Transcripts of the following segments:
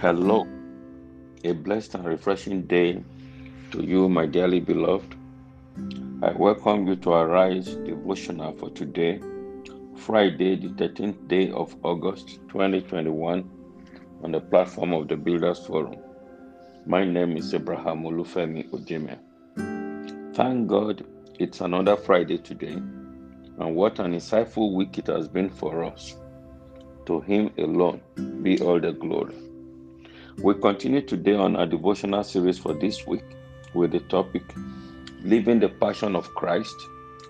Hello, a blessed and refreshing day to you, my dearly beloved. I welcome you to Arise devotional for today, Friday, the 13th day of August 2021, on the platform of the Builders Forum. My name is Abraham Olufemi Ojime. Thank God it's another Friday today, and what an insightful week it has been for us. To Him alone be all the glory. We continue today on our devotional series for this week with the topic Living the Passion of Christ,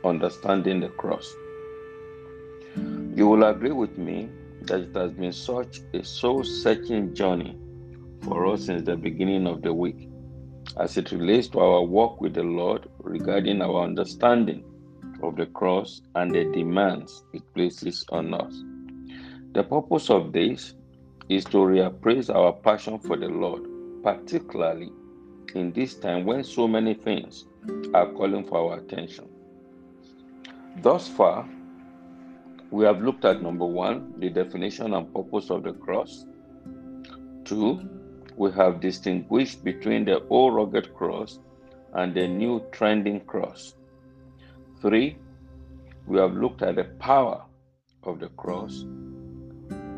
Understanding the Cross. You will agree with me that it has been such a soul searching journey for us since the beginning of the week as it relates to our walk with the Lord regarding our understanding of the cross and the demands it places on us. The purpose of this is to reappraise our passion for the Lord, particularly in this time when so many things are calling for our attention. Thus far, we have looked at number one, the definition and purpose of the cross. Two, we have distinguished between the old rugged cross and the new trending cross. Three, we have looked at the power of the cross.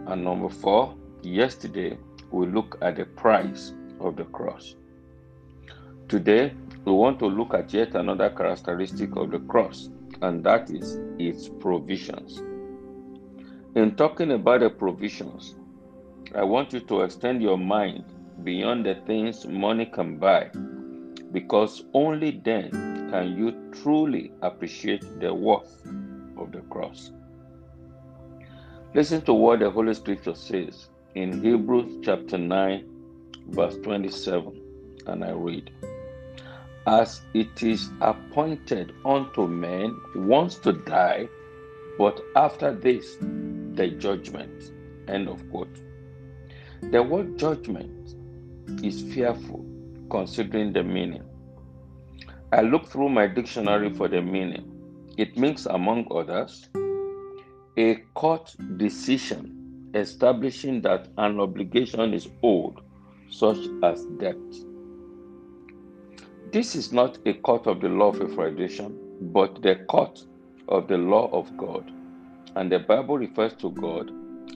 And number four, Yesterday, we looked at the price of the cross. Today, we want to look at yet another characteristic of the cross, and that is its provisions. In talking about the provisions, I want you to extend your mind beyond the things money can buy, because only then can you truly appreciate the worth of the cross. Listen to what the Holy Scripture says in Hebrews chapter 9, verse 27, and I read, As it is appointed unto men once to die, but after this, the judgment. End of quote. The word judgment is fearful considering the meaning. I looked through my dictionary for the meaning. It means, among others, a court decision establishing that an obligation is owed, such as debt. This is not a court of the law of a federation, but the court of the law of God. And the Bible refers to God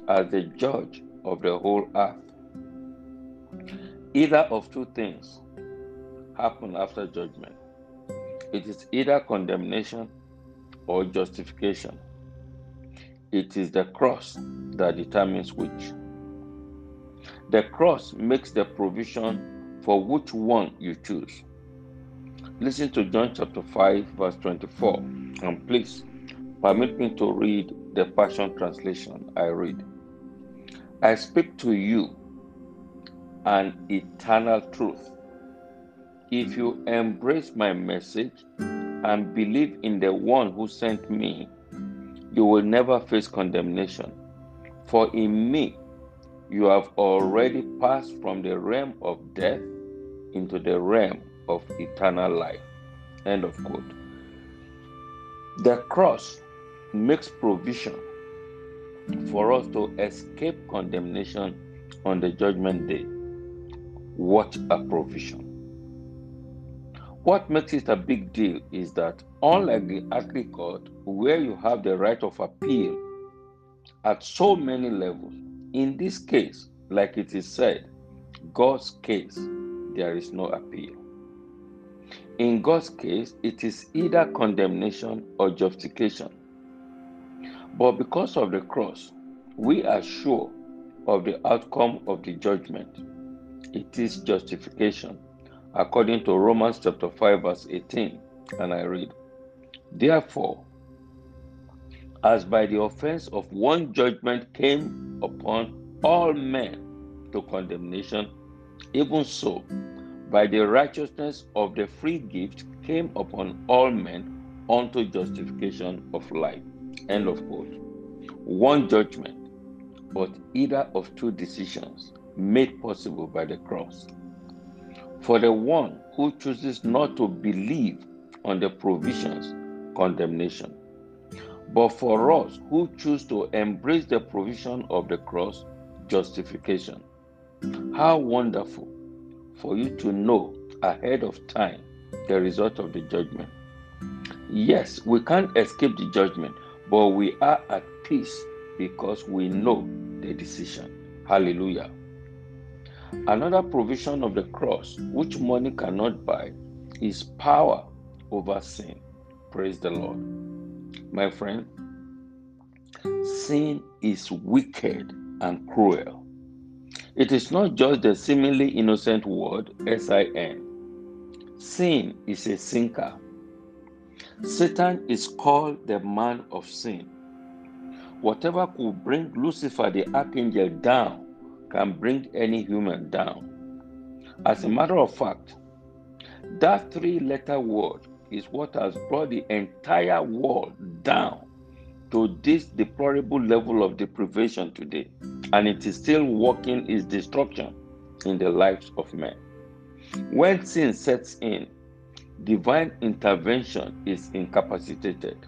as the judge of the whole earth. Either of two things happen after judgment it is either condemnation or justification. It is the cross that determines which. The cross makes the provision for which one you choose. Listen to John chapter 5, verse 24, and please permit me to read the Passion Translation. I read, I speak to you an eternal truth. If you embrace my message and believe in the one who sent me, you will never face condemnation. For in me, you have already passed from the realm of death into the realm of eternal life. End of quote. The cross makes provision for us to escape condemnation on the judgment day. What a provision! What makes it a big deal is that, unlike the earthly court, where you have the right of appeal at so many levels, in this case, like it is said, God's case, there is no appeal. In God's case, it is either condemnation or justification. But because of the cross, we are sure of the outcome of the judgment. It is justification according to Romans chapter 5, verse 18. And I read, Therefore, as by the offense of one judgment came upon all men to condemnation, even so, by the righteousness of the free gift came upon all men unto justification of life. End of quote. One judgment, but either of two decisions made possible by the cross. For the one who chooses not to believe on the provisions, condemnation. But for us who choose to embrace the provision of the cross, justification. How wonderful for you to know ahead of time the result of the judgment. Yes, we can't escape the judgment, but we are at peace because we know the decision. Hallelujah. Another provision of the cross, which money cannot buy, is power over sin. Praise the Lord. My friend, sin is wicked and cruel. It is not just the seemingly innocent word S I N. Sin is a sinker. Satan is called the man of sin. Whatever could bring Lucifer the archangel down can bring any human down. As a matter of fact, that three letter word is what has brought the entire world down to this deplorable level of deprivation today, and it is still working its destruction in the lives of men. When sin sets in, divine intervention is incapacitated.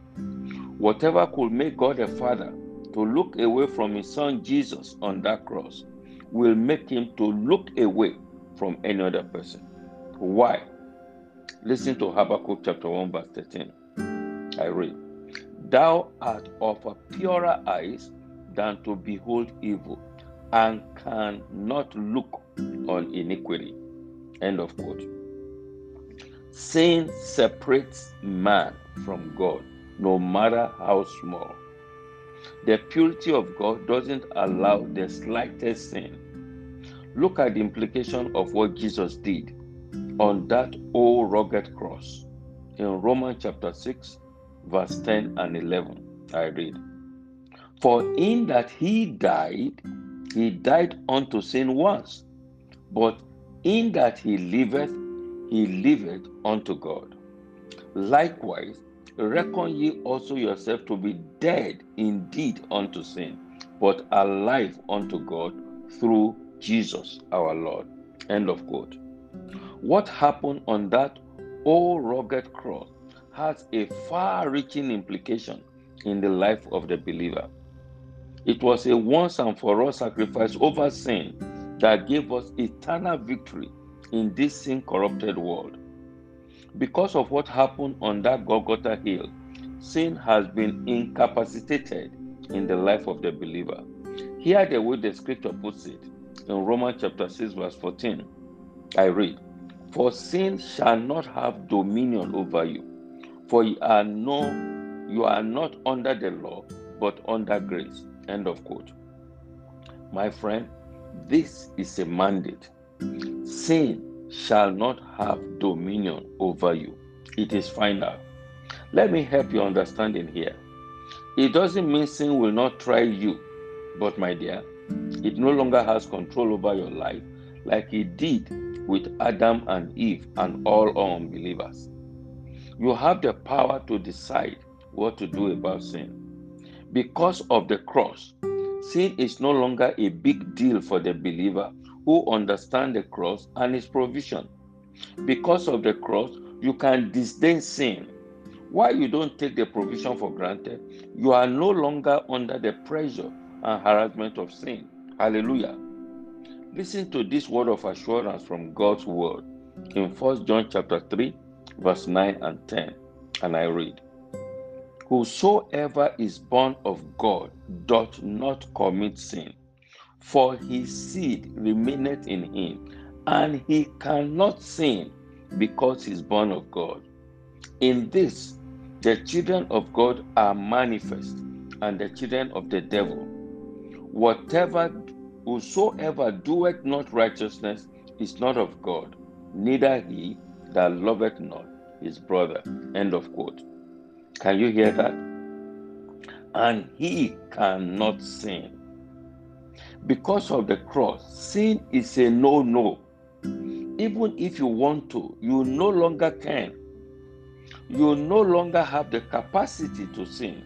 Whatever could make God a father to look away from his son Jesus on that cross will make him to look away from any other person. Why? Listen to mm. Habakkuk chapter 1, verse 13. I read, Thou art of a purer eyes than to behold evil, and cannot look on iniquity. End of quote. Sin separates man from God, no matter how small. The purity of God doesn't allow the slightest sin. Look at the implication of what Jesus did on that old rugged cross in Romans chapter 6, verse 10 and 11. I read, For in that he died, he died unto sin once, but in that he liveth, he liveth unto God. Likewise, reckon ye also yourself to be dead indeed unto sin, but alive unto God through Jesus our Lord. End of quote. What happened on that old rugged cross has a far reaching implication in the life of the believer. It was a once and for all sacrifice over sin that gave us eternal victory in this sin corrupted world. Because of what happened on that Golgotha hill, sin has been incapacitated in the life of the believer. Hear the way the scripture puts it in Romans chapter 6, verse 14. I read, For sin shall not have dominion over you, for you are no you are not under the law, but under grace. End of quote. My friend, this is a mandate. Sin shall not have dominion over you. It is final. Let me help you understanding here. It doesn't mean sin will not try you, but my dear, it no longer has control over your life like it did with Adam and Eve and all unbelievers. You have the power to decide what to do about sin. Because of the cross, sin is no longer a big deal for the believer who understand the cross and its provision. Because of the cross, you can disdain sin. Why you don't take the provision for granted, you are no longer under the pressure and harassment of sin. Hallelujah. Listen to this word of assurance from God's word in 1 John chapter 3, verse 9 and 10. And I read, Whosoever is born of God doth not commit sin, for his seed remaineth in him, and he cannot sin because he is born of God. In this, the children of God are manifest, and the children of the devil. Whatever, whosoever doeth not righteousness is not of God, neither he that loveth not his brother. End of quote. Can you hear that? And he cannot sin. Because of the cross, sin is a no no. Even if you want to, you no longer can. You no longer have the capacity to sin.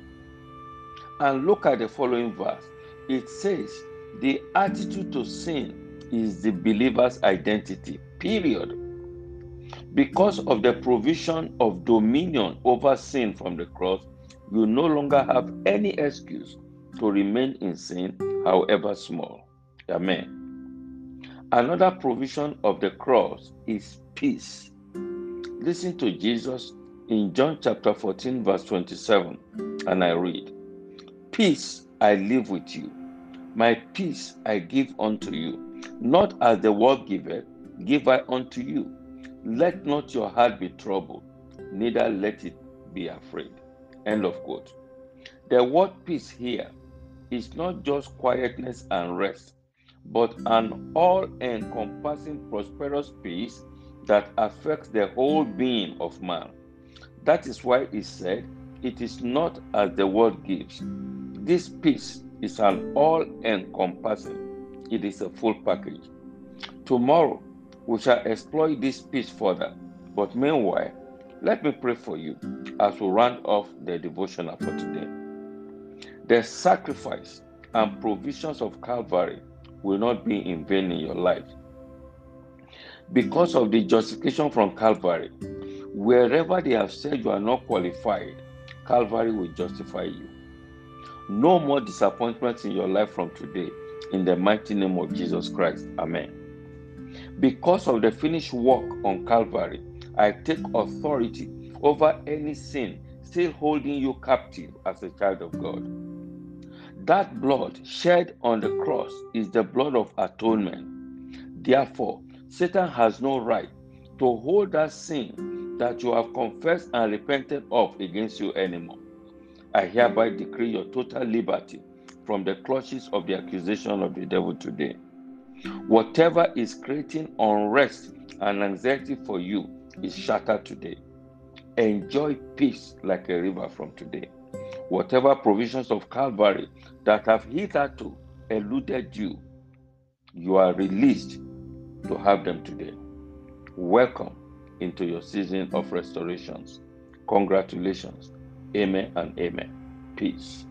And look at the following verse. It says, the attitude to sin is the believer's identity, period. Because of the provision of dominion over sin from the cross, you no longer have any excuse to remain in sin, however small. Amen. Another provision of the cross is peace. Listen to Jesus in John chapter 14, verse 27, and I read Peace I live with you, my peace I give unto you, not as the world giveth, give I unto you. Let not your heart be troubled, neither let it be afraid. End of quote. The word peace here is not just quietness and rest, but an all encompassing prosperous peace that affects the whole being of man. That is why he said, It is not as the world gives. This peace is an all encompassing, it is a full package. Tomorrow, we shall explore this peace further. But meanwhile, let me pray for you as we round off the devotional for today. The sacrifice and provisions of Calvary will not be in vain in your life. Because of the justification from Calvary, wherever they have said you are not qualified, Calvary will justify you. No more disappointments in your life from today. In the mighty name of Jesus Christ. Amen. Because of the finished work on Calvary, I take authority over any sin still holding you captive as a child of God. That blood shed on the cross is the blood of atonement. Therefore, Satan has no right to hold that sin that you have confessed and repented of against you anymore. I hereby decree your total liberty from the clutches of the accusation of the devil today. Whatever is creating unrest and anxiety for you is shattered today. Enjoy peace like a river from today. Whatever provisions of Calvary that have hitherto eluded you, you are released to have them today. Welcome into your season of restorations. Congratulations. Amen and amen. Peace.